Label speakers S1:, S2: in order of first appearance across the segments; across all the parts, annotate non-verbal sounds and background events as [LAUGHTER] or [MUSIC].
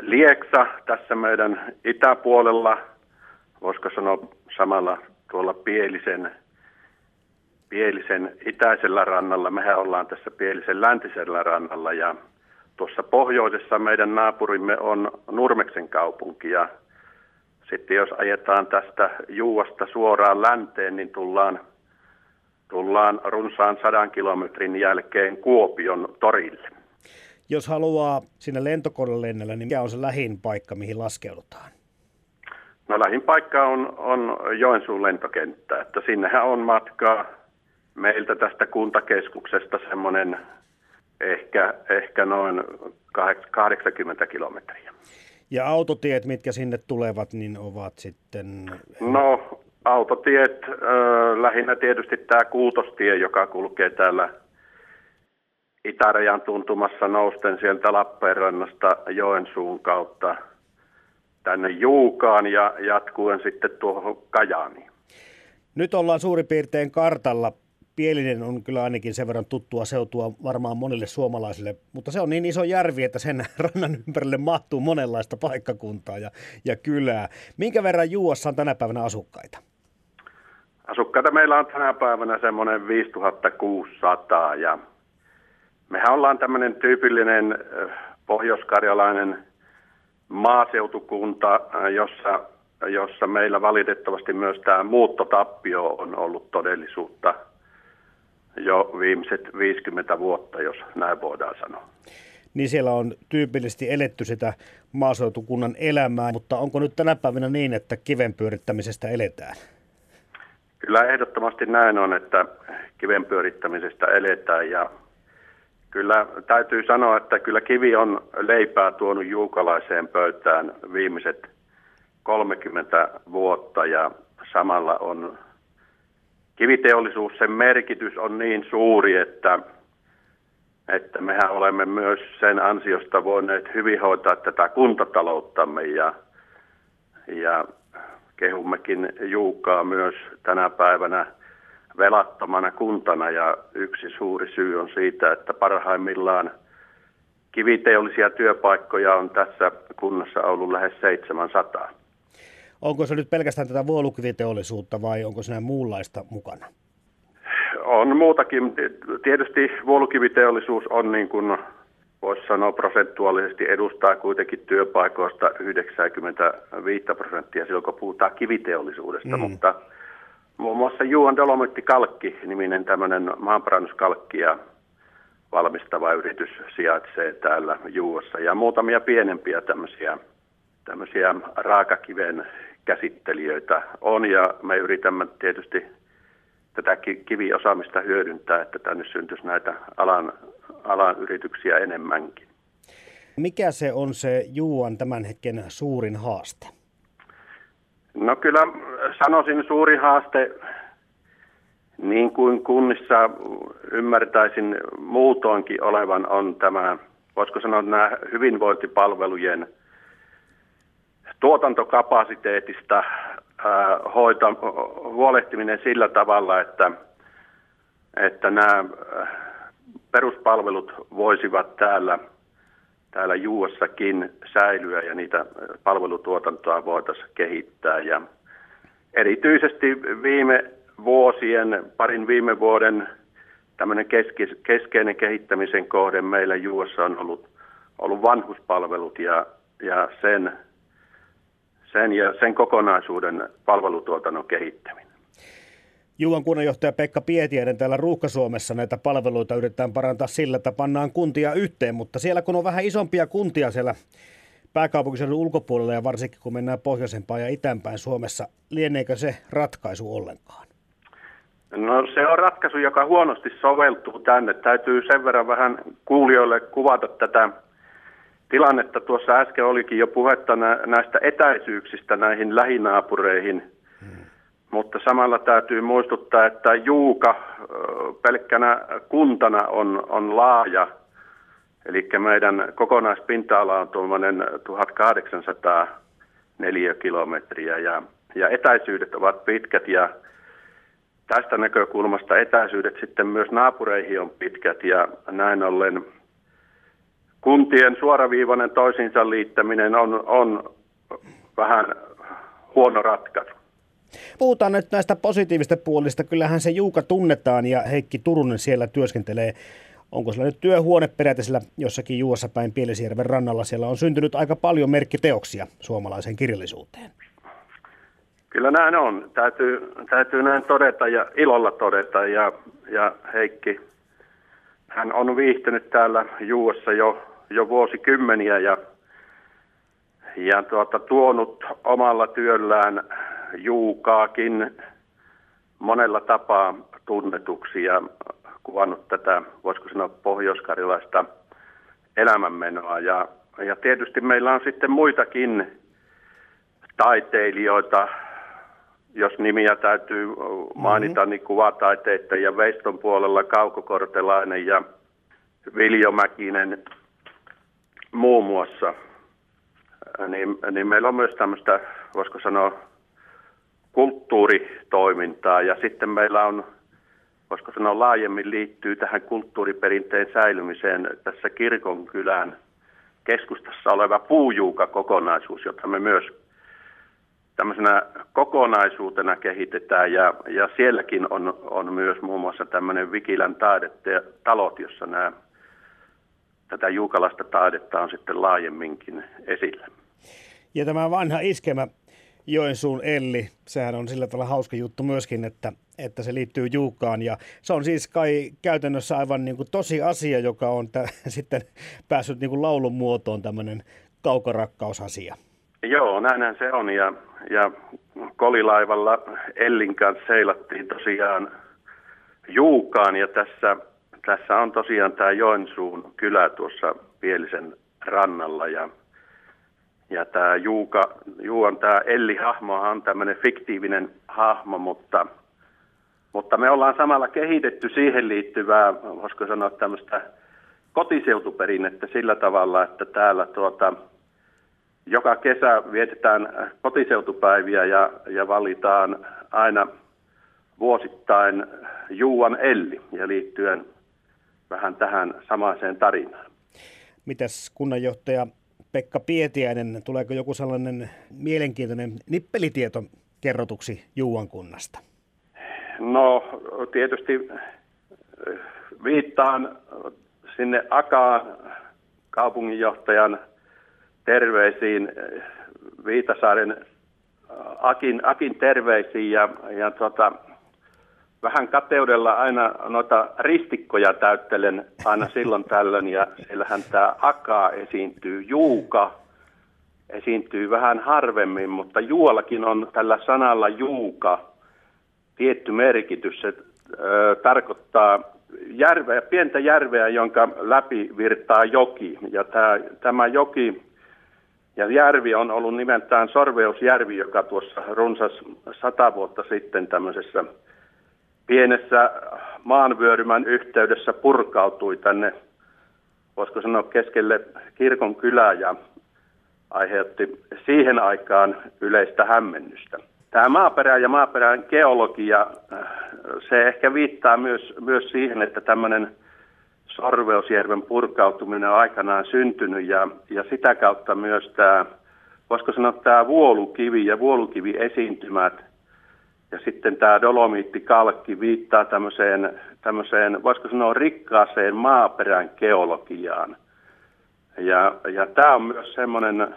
S1: Lieksa tässä meidän itäpuolella, voisiko sanoa samalla tuolla Pielisen, Pielisen itäisellä rannalla. Mehän ollaan tässä Pielisen läntisellä rannalla ja tuossa pohjoisessa meidän naapurimme on Nurmeksen kaupunki ja sitten jos ajetaan tästä Juuasta suoraan länteen, niin tullaan, tullaan runsaan sadan kilometrin jälkeen Kuopion torille.
S2: Jos haluaa sinne lentokonelennellä, niin mikä on se lähin paikka, mihin laskeudutaan?
S1: No lähin paikka on, on Joensuun lentokenttä, että sinnehän on matkaa meiltä tästä kuntakeskuksesta semmoinen ehkä, ehkä noin 80 kilometriä.
S2: Ja autotiet, mitkä sinne tulevat, niin ovat sitten...
S1: No, autotiet, äh, lähinnä tietysti tämä kuutostie, joka kulkee täällä itärajan tuntumassa nousten sieltä Lappeenrannasta Joensuun kautta tänne Juukaan ja jatkuen sitten tuohon Kajaaniin.
S2: Nyt ollaan suurin piirtein kartalla Pielinen on kyllä ainakin sen verran tuttua seutua varmaan monille suomalaisille, mutta se on niin iso järvi, että sen [LAUGHS] rannan ympärille mahtuu monenlaista paikkakuntaa ja, ja kylää. Minkä verran Juuassa on tänä päivänä asukkaita?
S1: Asukkaita meillä on tänä päivänä semmoinen 5600 ja mehän ollaan tämmöinen tyypillinen pohjoiskarjalainen maaseutukunta, jossa, jossa meillä valitettavasti myös tämä muuttotappio on ollut todellisuutta – jo viimeiset 50 vuotta, jos näin voidaan sanoa.
S2: Niin siellä on tyypillisesti eletty sitä maaseutukunnan elämää, mutta onko nyt tänä päivänä niin, että kiven pyörittämisestä eletään?
S1: Kyllä ehdottomasti näin on, että kiven pyörittämisestä eletään ja kyllä täytyy sanoa, että kyllä kivi on leipää tuonut juukalaiseen pöytään viimeiset 30 vuotta ja samalla on kiviteollisuus, sen merkitys on niin suuri, että, että mehän olemme myös sen ansiosta voineet hyvin hoitaa tätä kuntatalouttamme ja, ja kehummekin Juukaa myös tänä päivänä velattomana kuntana ja yksi suuri syy on siitä, että parhaimmillaan kiviteollisia työpaikkoja on tässä kunnassa ollut lähes 700.
S2: Onko se nyt pelkästään tätä vuolukiviteollisuutta vai onko siinä muunlaista mukana?
S1: On muutakin. Tietysti vuolukiviteollisuus on niin kuin voisi sanoa prosentuaalisesti edustaa kuitenkin työpaikoista 95 prosenttia silloin, kun puhutaan kiviteollisuudesta, mm. mutta muun muassa Juan Dolomitti Kalkki, niminen tämmöinen maanparannuskalkkia valmistava yritys sijaitsee täällä Juuassa ja muutamia pienempiä tämmöisiä, tämmöisiä raakakiven käsittelijöitä on ja me yritämme tietysti tätä kiviosaamista hyödyntää, että tänne syntyisi näitä alan, alan yrityksiä enemmänkin.
S2: Mikä se on se Juuan tämän hetken suurin haaste?
S1: No kyllä sanoisin suurin haaste, niin kuin kunnissa ymmärtäisin muutoinkin olevan, on tämä, voisiko sanoa nämä hyvinvointipalvelujen – tuotantokapasiteetista hoita, huolehtiminen sillä tavalla, että, että nämä peruspalvelut voisivat täällä, täällä Juuossakin säilyä ja niitä palvelutuotantoa voitaisiin kehittää. Ja erityisesti viime vuosien, parin viime vuoden tämmöinen keskeinen kehittämisen kohde meillä Juuossa on ollut, ollut vanhuspalvelut ja, ja sen sen ja sen kokonaisuuden palvelutuotannon kehittäminen.
S2: Juuan kunnanjohtaja Pekka Pietiäinen täällä Ruuhka-Suomessa näitä palveluita yritetään parantaa sillä, että pannaan kuntia yhteen, mutta siellä kun on vähän isompia kuntia siellä pääkaupunkiseudun ulkopuolella ja varsinkin kun mennään pohjoisempaan ja itäänpäin Suomessa, lieneekö se ratkaisu ollenkaan?
S1: No se on ratkaisu, joka huonosti soveltuu tänne. Täytyy sen verran vähän kuulijoille kuvata tätä tilannetta. Tuossa äsken olikin jo puhetta näistä etäisyyksistä näihin lähinaapureihin, hmm. mutta samalla täytyy muistuttaa, että Juuka pelkkänä kuntana on, on laaja, eli meidän kokonaispinta-ala on tuollainen 1800 neliökilometriä ja, ja etäisyydet ovat pitkät ja tästä näkökulmasta etäisyydet sitten myös naapureihin on pitkät ja näin ollen – kuntien suoraviivainen toisiinsa liittäminen on, on vähän huono ratkaisu.
S2: Puhutaan nyt näistä positiivista puolista. Kyllähän se Juuka tunnetaan ja Heikki Turunen siellä työskentelee. Onko sillä nyt työhuone periaatteessa jossakin Juossa päin Pielisjärven rannalla? Siellä on syntynyt aika paljon merkkiteoksia suomalaiseen kirjallisuuteen.
S1: Kyllä näin on. Täytyy, täytyy näin todeta ja ilolla todeta. Ja, ja Heikki, hän on viihtynyt täällä Juossa jo, jo vuosikymmeniä ja, ja tuota, tuonut omalla työllään Juukaakin monella tapaa tunnetuksi ja kuvannut tätä, voisiko sanoa, pohjoiskarilaista elämänmenoa. Ja, ja tietysti meillä on sitten muitakin taiteilijoita, jos nimiä täytyy mainita, mm-hmm. niin kuvataiteita ja Veiston puolella Kauko Kortelainen ja Viljo Mäkinen muun muassa. Niin, niin meillä on myös tämmöistä, voisiko sanoa, kulttuuritoimintaa ja sitten meillä on, voisiko sanoa laajemmin liittyy tähän kulttuuriperinteen säilymiseen tässä kirkonkylän keskustassa oleva puujuuka-kokonaisuus, jota me myös tämmöisenä kokonaisuutena kehitetään ja, ja sielläkin on, on myös muun muassa tämmöinen Vikilän talot, jossa nämä, tätä juukalaista taidetta on sitten laajemminkin esillä.
S2: Ja tämä vanha iskemä Joensuun Elli, sehän on sillä tavalla hauska juttu myöskin, että, että se liittyy Juukaan. Ja se on siis kai käytännössä aivan niin kuin tosi asia, joka on t- [LAUGHS] sitten päässyt niin kuin laulun muotoon tämmöinen kaukorakkausasia.
S1: Joo, näinhän se on. Ja, ja kolilaivalla Ellin kanssa seilattiin tosiaan Juukaan. Ja tässä, tässä on tosiaan tämä Joensuun kylä tuossa Pielisen rannalla. Ja ja tämä Juuka, Juuan tämä Elli-hahmo on tämmöinen fiktiivinen hahmo, mutta, mutta me ollaan samalla kehitetty siihen liittyvää, voisiko sanoa tämmöistä kotiseutuperinnettä sillä tavalla, että täällä tuota, joka kesä vietetään kotiseutupäiviä ja, ja valitaan aina vuosittain Juuan Elli ja liittyen vähän tähän samaiseen tarinaan.
S2: Mitäs kunnanjohtaja Pekka Pietiäinen, tuleeko joku sellainen mielenkiintoinen nippelitieto kerrotuksi Juuan kunnasta?
S1: No tietysti eh, viittaan sinne Akaan kaupunginjohtajan terveisiin, eh, Viitasaaren eh, Akin, Akin terveisiin ja, ja tota, vähän kateudella aina noita ristikkoja täyttelen aina silloin tällöin ja siellähän tämä akaa esiintyy, juuka esiintyy vähän harvemmin, mutta juollakin on tällä sanalla juuka tietty merkitys. Se ö, tarkoittaa järveä, pientä järveä, jonka läpi virtaa joki. Ja tämä, tämä joki ja järvi on ollut nimeltään Sorveusjärvi, joka tuossa runsas sata vuotta sitten tämmöisessä pienessä maanvyörymän yhteydessä purkautui tänne, voisiko sanoa keskelle kirkon kylää ja aiheutti siihen aikaan yleistä hämmennystä. Tämä maaperä ja maaperän geologia, se ehkä viittaa myös, myös siihen, että tämmöinen Sorveusjärven purkautuminen on aikanaan syntynyt ja, ja sitä kautta myös tämä, voisiko sanoa tämä vuolukivi ja vuolukivi esiintymät ja sitten tämä dolomiittikalkki viittaa tämmöiseen, tämmöiseen, voisiko sanoa rikkaaseen maaperän geologiaan. Ja, ja tämä on myös semmoinen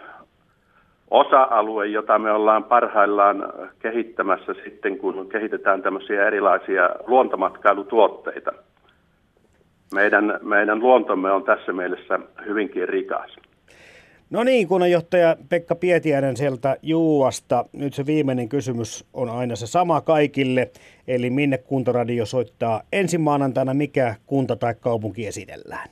S1: osa-alue, jota me ollaan parhaillaan kehittämässä sitten, kun kehitetään tämmöisiä erilaisia luontomatkailutuotteita. Meidän, meidän luontomme on tässä mielessä hyvinkin rikas.
S2: No niin, kunnanjohtaja Pekka Pietiäinen sieltä Juuasta. Nyt se viimeinen kysymys on aina se sama kaikille. Eli minne kuntaradio soittaa ensi maanantaina, mikä kunta tai kaupunki esitellään?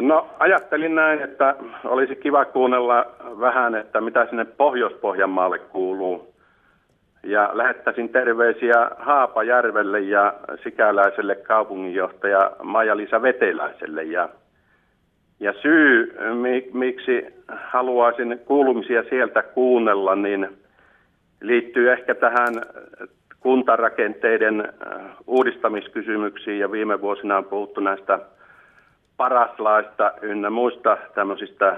S1: No ajattelin näin, että olisi kiva kuunnella vähän, että mitä sinne Pohjois-Pohjanmaalle kuuluu. Ja lähettäisin terveisiä Haapajärvelle ja sikäläiselle kaupunginjohtaja Maija-Liisa Veteläiselle. Ja ja syy, miksi haluaisin kuulumisia sieltä kuunnella, niin liittyy ehkä tähän kuntarakenteiden äh, uudistamiskysymyksiin. Ja viime vuosina on puhuttu näistä paraslaista ynnä muista tämmöisistä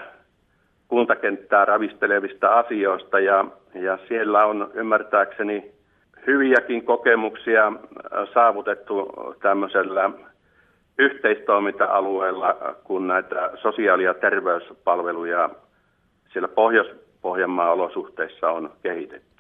S1: kuntakenttää ravistelevista asioista. Ja, ja siellä on ymmärtääkseni hyviäkin kokemuksia saavutettu tämmöisellä yhteistoiminta-alueella, kun näitä sosiaali- ja terveyspalveluja siellä Pohjois-Pohjanmaan olosuhteissa on kehitetty.